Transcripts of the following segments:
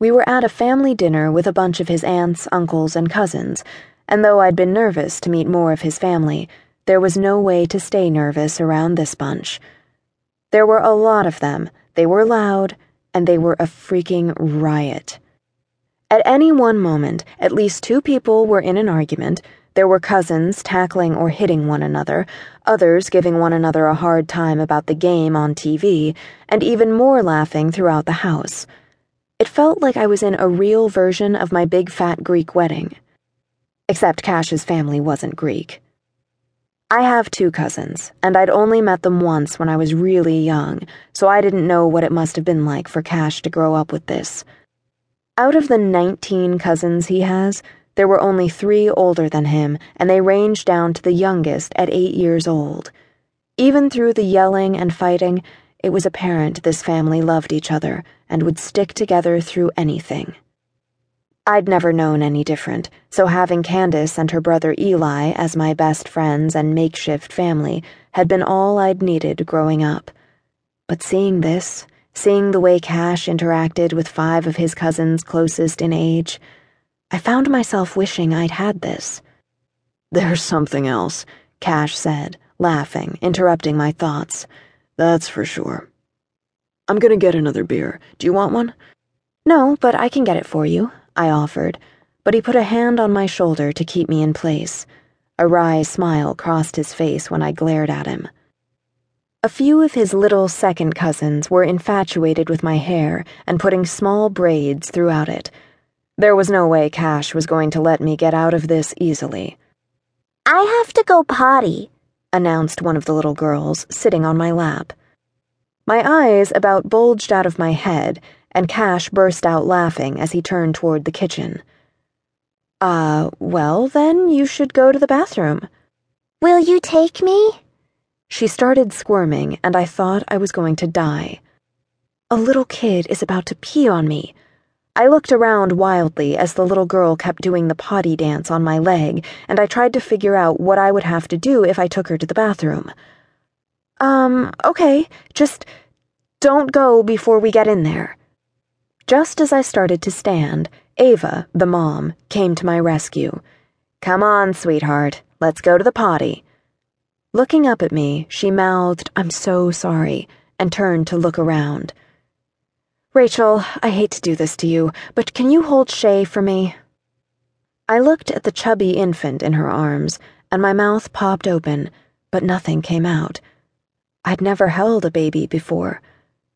We were at a family dinner with a bunch of his aunts, uncles, and cousins, and though I'd been nervous to meet more of his family, there was no way to stay nervous around this bunch. There were a lot of them, they were loud, and they were a freaking riot. At any one moment, at least two people were in an argument. There were cousins tackling or hitting one another, others giving one another a hard time about the game on TV, and even more laughing throughout the house. It felt like I was in a real version of my big fat Greek wedding. Except Kash's family wasn't Greek. I have two cousins, and I'd only met them once when I was really young, so I didn't know what it must have been like for Kash to grow up with this. Out of the 19 cousins he has, there were only three older than him, and they ranged down to the youngest at eight years old. Even through the yelling and fighting, it was apparent this family loved each other and would stick together through anything. I'd never known any different, so having Candace and her brother Eli as my best friends and makeshift family had been all I'd needed growing up. But seeing this, seeing the way Kash interacted with five of his cousins closest in age, I found myself wishing I'd had this. There's something else, Kash said, laughing, interrupting my thoughts. That's for sure. I'm gonna get another beer. Do you want one? No, but I can get it for you, I offered, but he put a hand on my shoulder to keep me in place. A wry smile crossed his face when I glared at him. A few of his little second cousins were infatuated with my hair and putting small braids throughout it. There was no way Kash was going to let me get out of this easily. I have to go potty, announced one of the little girls, sitting on my lap. My eyes about bulged out of my head, and Kash burst out laughing as he turned toward the kitchen. Uh, well, then you should go to the bathroom. Will you take me? She started squirming, and I thought I was going to die. A little kid is about to pee on me. I looked around wildly as the little girl kept doing the potty dance on my leg, and I tried to figure out what I would have to do if I took her to the bathroom. Um, okay, just don't go before we get in there. Just as I started to stand, Ava, the mom, came to my rescue. Come on, sweetheart, let's go to the potty. Looking up at me, she mouthed, I'm so sorry, and turned to look around. Rachel, I hate to do this to you, but can you hold Shay for me? I looked at the chubby infant in her arms, and my mouth popped open, but nothing came out. I'd never held a baby before,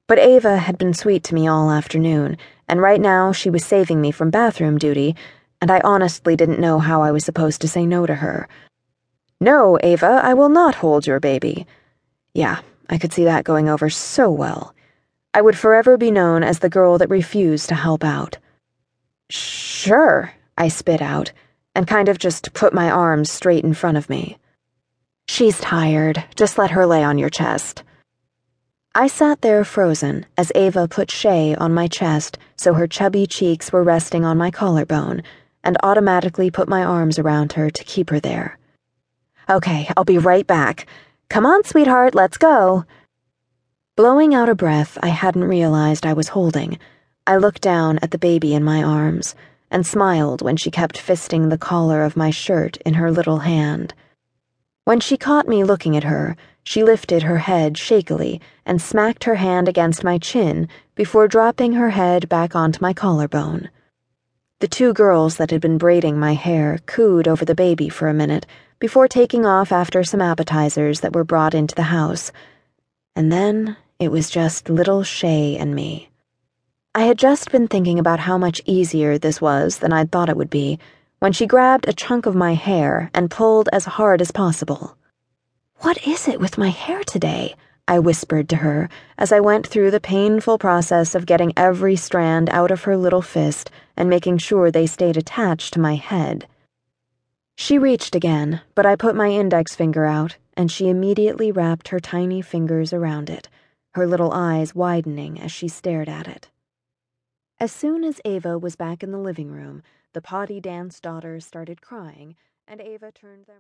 but Ava had been sweet to me all afternoon, and right now she was saving me from bathroom duty, and I honestly didn't know how I was supposed to say no to her. No, Ava, I will not hold your baby. Yeah, I could see that going over so well. I would forever be known as the girl that refused to help out. Sure, I spit out, and kind of just put my arms straight in front of me. She's tired. Just let her lay on your chest. I sat there frozen as Ava put Shay on my chest so her chubby cheeks were resting on my collarbone, and automatically put my arms around her to keep her there. Okay, I'll be right back. Come on, sweetheart, let's go. Blowing out a breath I hadn't realized I was holding, I looked down at the baby in my arms and smiled when she kept fisting the collar of my shirt in her little hand. When she caught me looking at her, she lifted her head shakily and smacked her hand against my chin before dropping her head back onto my collarbone. The two girls that had been braiding my hair cooed over the baby for a minute before taking off after some appetizers that were brought into the house. And then it was just little Shay and me. I had just been thinking about how much easier this was than I'd thought it would be when she grabbed a chunk of my hair and pulled as hard as possible. What is it with my hair today? I whispered to her as I went through the painful process of getting every strand out of her little fist and making sure they stayed attached to my head. She reached again, but I put my index finger out, and she immediately wrapped her tiny fingers around it her little eyes widening as she stared at it. As soon as Ava was back in the living room, the potty dance daughters started crying, and Ava turned their